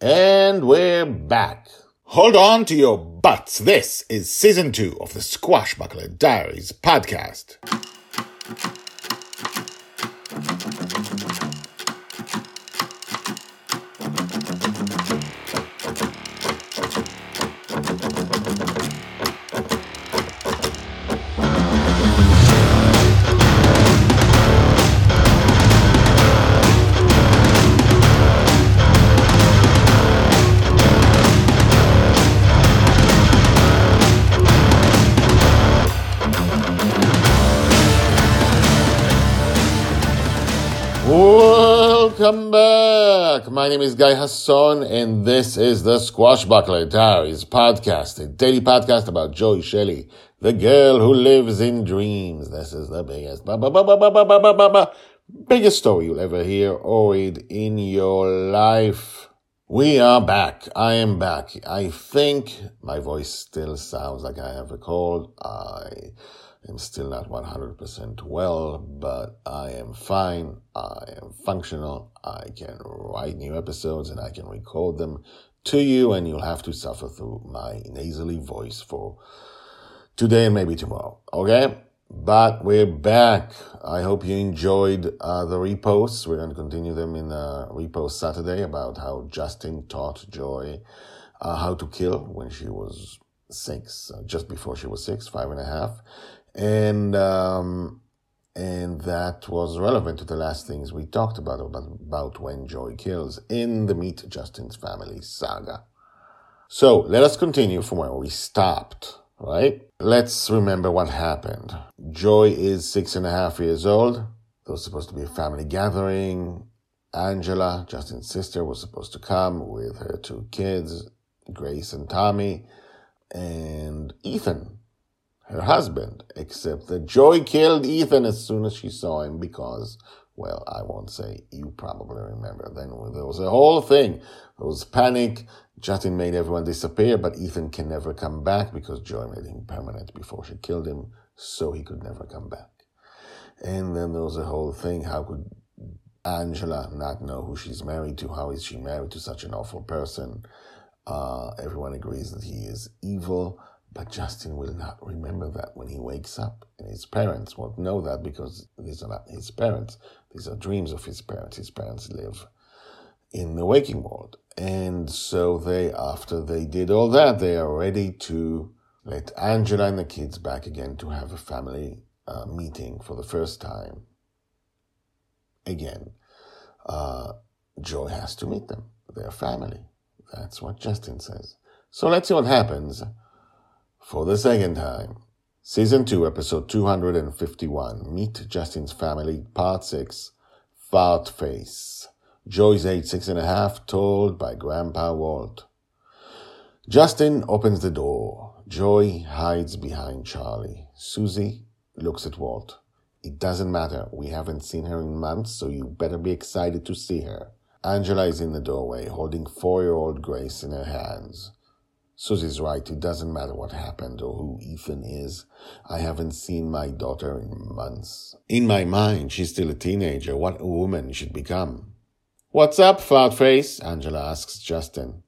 And we're back. Hold on to your butts. This is season two of the Squashbuckler Diaries podcast. My name is Guy Hasson, and this is the Squashbuckler Diaries podcast, a daily podcast about Joy Shelley, the girl who lives in dreams. This is the biggest, biggest story you'll ever hear or read in your life. We are back. I am back. I think my voice still sounds like I have a cold. I I'm still not 100% well, but I am fine. I am functional. I can write new episodes and I can record them to you, and you'll have to suffer through my nasally voice for today and maybe tomorrow. Okay? But we're back. I hope you enjoyed uh, the reposts. We're going to continue them in uh, repost Saturday about how Justin taught Joy uh, how to kill when she was six, uh, just before she was six, five and a half and um, and that was relevant to the last things we talked about about, about when Joy kills in the Meet Justin's Family saga. So let us continue from where we stopped. Right? Let's remember what happened. Joy is six and a half years old. There was supposed to be a family gathering. Angela, Justin's sister, was supposed to come with her two kids, Grace and Tommy, and Ethan, her husband, except that Joy killed Ethan as soon as she saw him because, well, I won't say, you probably remember. Then there was a whole thing. There was panic. Justin made everyone disappear, but Ethan can never come back because Joy made him permanent before she killed him, so he could never come back. And then there was a whole thing. How could Angela not know who she's married to? How is she married to such an awful person? Uh, everyone agrees that he is evil. But Justin will not remember that when he wakes up. And his parents won't know that because these are not his parents. These are dreams of his parents. His parents live in the waking world. And so they, after they did all that, they are ready to let Angela and the kids back again to have a family uh, meeting for the first time. Again, uh, Joy has to meet them, their family. That's what Justin says. So let's see what happens for the second time. Season 2, episode 251. Meet Justin's Family, Part 6. Fart Face. Joy's age six and a half, told by Grandpa Walt. Justin opens the door. Joy hides behind Charlie. Susie looks at Walt. It doesn't matter. We haven't seen her in months, so you better be excited to see her. Angela is in the doorway, holding four year old Grace in her hands. Susie's right. It doesn't matter what happened or who Ethan is. I haven't seen my daughter in months. In my mind, she's still a teenager. What a woman should become. What's up, fat face? Angela asks Justin.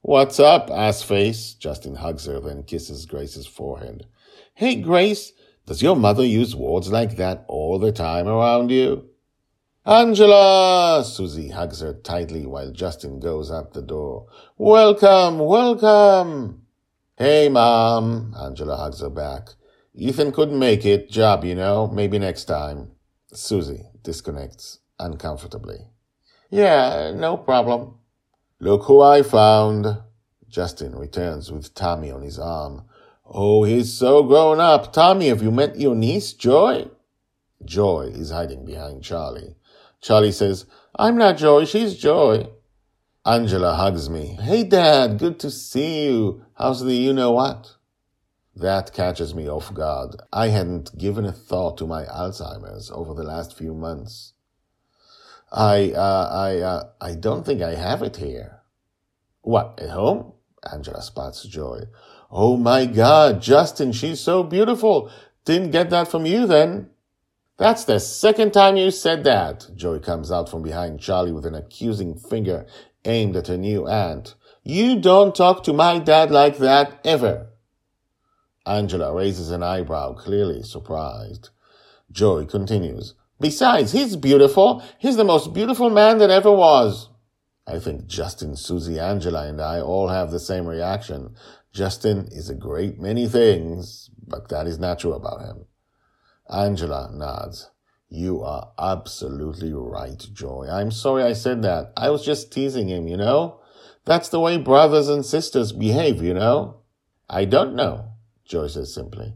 What's up, ass face? Justin hugs her, then kisses Grace's forehead. Hey, Grace, does your mother use words like that all the time around you? Angela! Susie hugs her tightly while Justin goes out the door. Welcome, welcome! Hey, Mom! Angela hugs her back. Ethan couldn't make it. Job, you know. Maybe next time. Susie disconnects uncomfortably. Yeah, no problem. Look who I found. Justin returns with Tommy on his arm. Oh, he's so grown up. Tommy, have you met your niece, Joy? Joy is hiding behind Charlie. Charlie says, I'm not Joy, she's Joy. Angela hugs me. Hey, Dad, good to see you. How's the you know what? That catches me off guard. I hadn't given a thought to my Alzheimer's over the last few months. I, uh, I, uh, I don't think I have it here. What, at home? Angela spots Joy. Oh my God, Justin, she's so beautiful. Didn't get that from you then. That's the second time you said that. Joy comes out from behind Charlie with an accusing finger aimed at her new aunt. You don't talk to my dad like that ever. Angela raises an eyebrow, clearly surprised. Joy continues. Besides, he's beautiful. He's the most beautiful man that ever was. I think Justin, Susie, Angela, and I all have the same reaction. Justin is a great many things, but that is not true about him. Angela nods. You are absolutely right, Joy. I'm sorry I said that. I was just teasing him, you know? That's the way brothers and sisters behave, you know? I don't know, Joy says simply.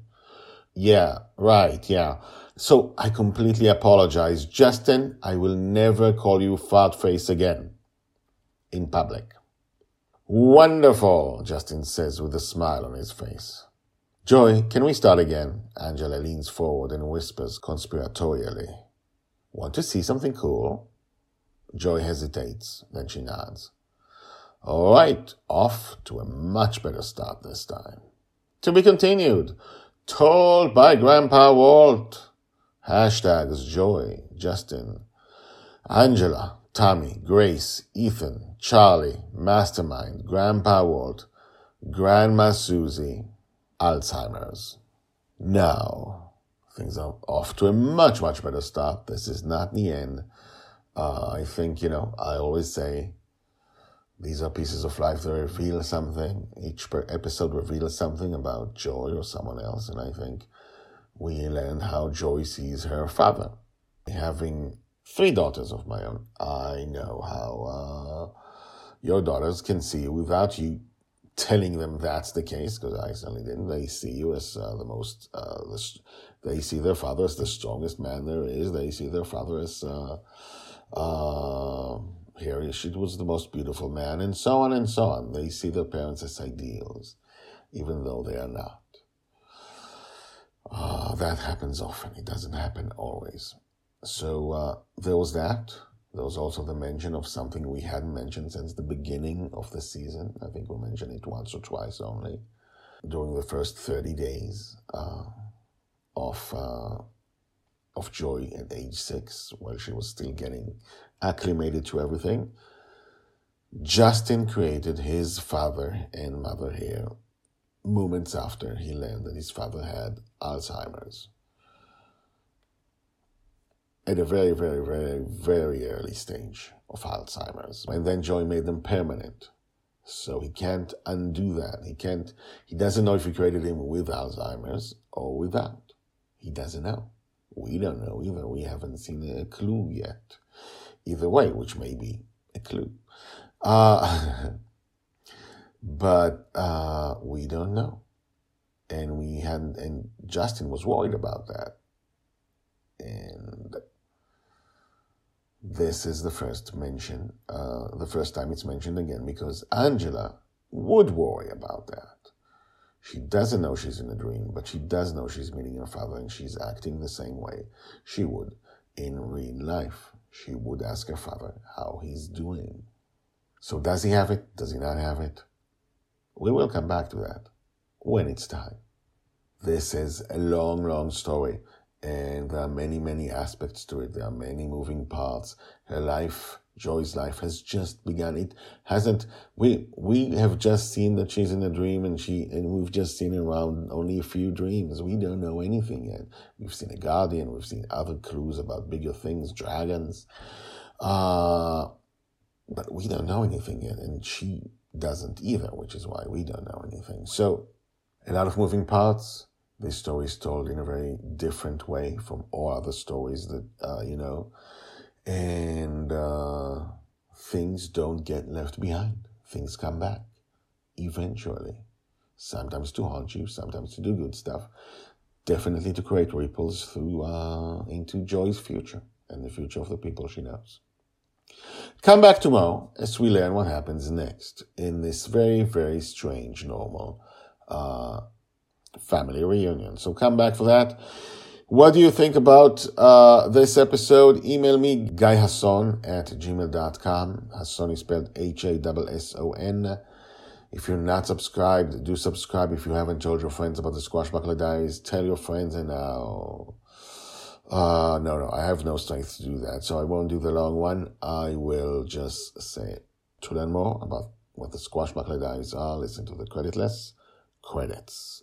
Yeah, right, yeah. So I completely apologize. Justin, I will never call you fat face again. In public. Wonderful, Justin says with a smile on his face. Joy, can we start again? Angela leans forward and whispers conspiratorially. Want to see something cool? Joy hesitates, then she nods. All right, off to a much better start this time. To be continued. Told by Grandpa Walt. Hashtags Joy, Justin, Angela, Tommy, Grace, Ethan, Charlie, Mastermind, Grandpa Walt, Grandma Susie, Alzheimer's. Now, things are off to a much, much better start. This is not the end. Uh, I think, you know, I always say these are pieces of life that reveal something. Each episode reveals something about Joy or someone else. And I think we learn how Joy sees her father. Having three daughters of my own, I know how uh, your daughters can see without you telling them that's the case, because I certainly didn't. They see you as uh, the most, uh, the, they see their father as the strongest man there is. They see their father as, uh, uh, here she was the most beautiful man, and so on and so on. They see their parents as ideals, even though they are not. Uh, that happens often. It doesn't happen always. So uh, there was that. There was also the mention of something we hadn't mentioned since the beginning of the season. I think we mentioned it once or twice only during the first 30 days uh, of, uh, of Joy at age six, while she was still getting acclimated to everything. Justin created his father and mother here moments after he learned that his father had Alzheimer's at a very, very, very, very early stage of Alzheimer's. And then Joy made them permanent. So he can't undo that. He can't, he doesn't know if he created him with Alzheimer's or without. He doesn't know. We don't know either. We haven't seen a clue yet. Either way, which may be a clue. Uh, but uh, we don't know. And we hadn't, and Justin was worried about that. And this is the first mention, uh, the first time it's mentioned again, because Angela would worry about that. She doesn't know she's in a dream, but she does know she's meeting her father and she's acting the same way she would in real life. She would ask her father how he's doing. So does he have it? Does he not have it? We will come back to that when it's time. This is a long, long story and there are many, many aspects to it. There are many moving parts. Her life, Joy's life, has just begun. It hasn't. We we have just seen that she's in a dream, and she and we've just seen around only a few dreams. We don't know anything yet. We've seen a guardian. We've seen other clues about bigger things, dragons, uh, but we don't know anything yet, and she doesn't either, which is why we don't know anything. So, a lot of moving parts this story is told in a very different way from all other stories that uh, you know. And uh, things don't get left behind. Things come back eventually. Sometimes to haunt you sometimes to do good stuff. Definitely to create ripples through uh, into joy's future and the future of the people she knows. Come back tomorrow as we learn what happens next in this very very strange normal uh, family reunion. So come back for that. What do you think about uh, this episode? Email me, Guy Hasson at gmail.com. Hasson is spelled H-A-S-S-O-N. If you're not subscribed, do subscribe. If you haven't told your friends about the Squash Squashbuckler Diaries, tell your friends and now. Uh, no, no, I have no strength to do that, so I won't do the long one. I will just say To learn more about what the Squash Squashbuckler Diaries are, listen to the creditless credits.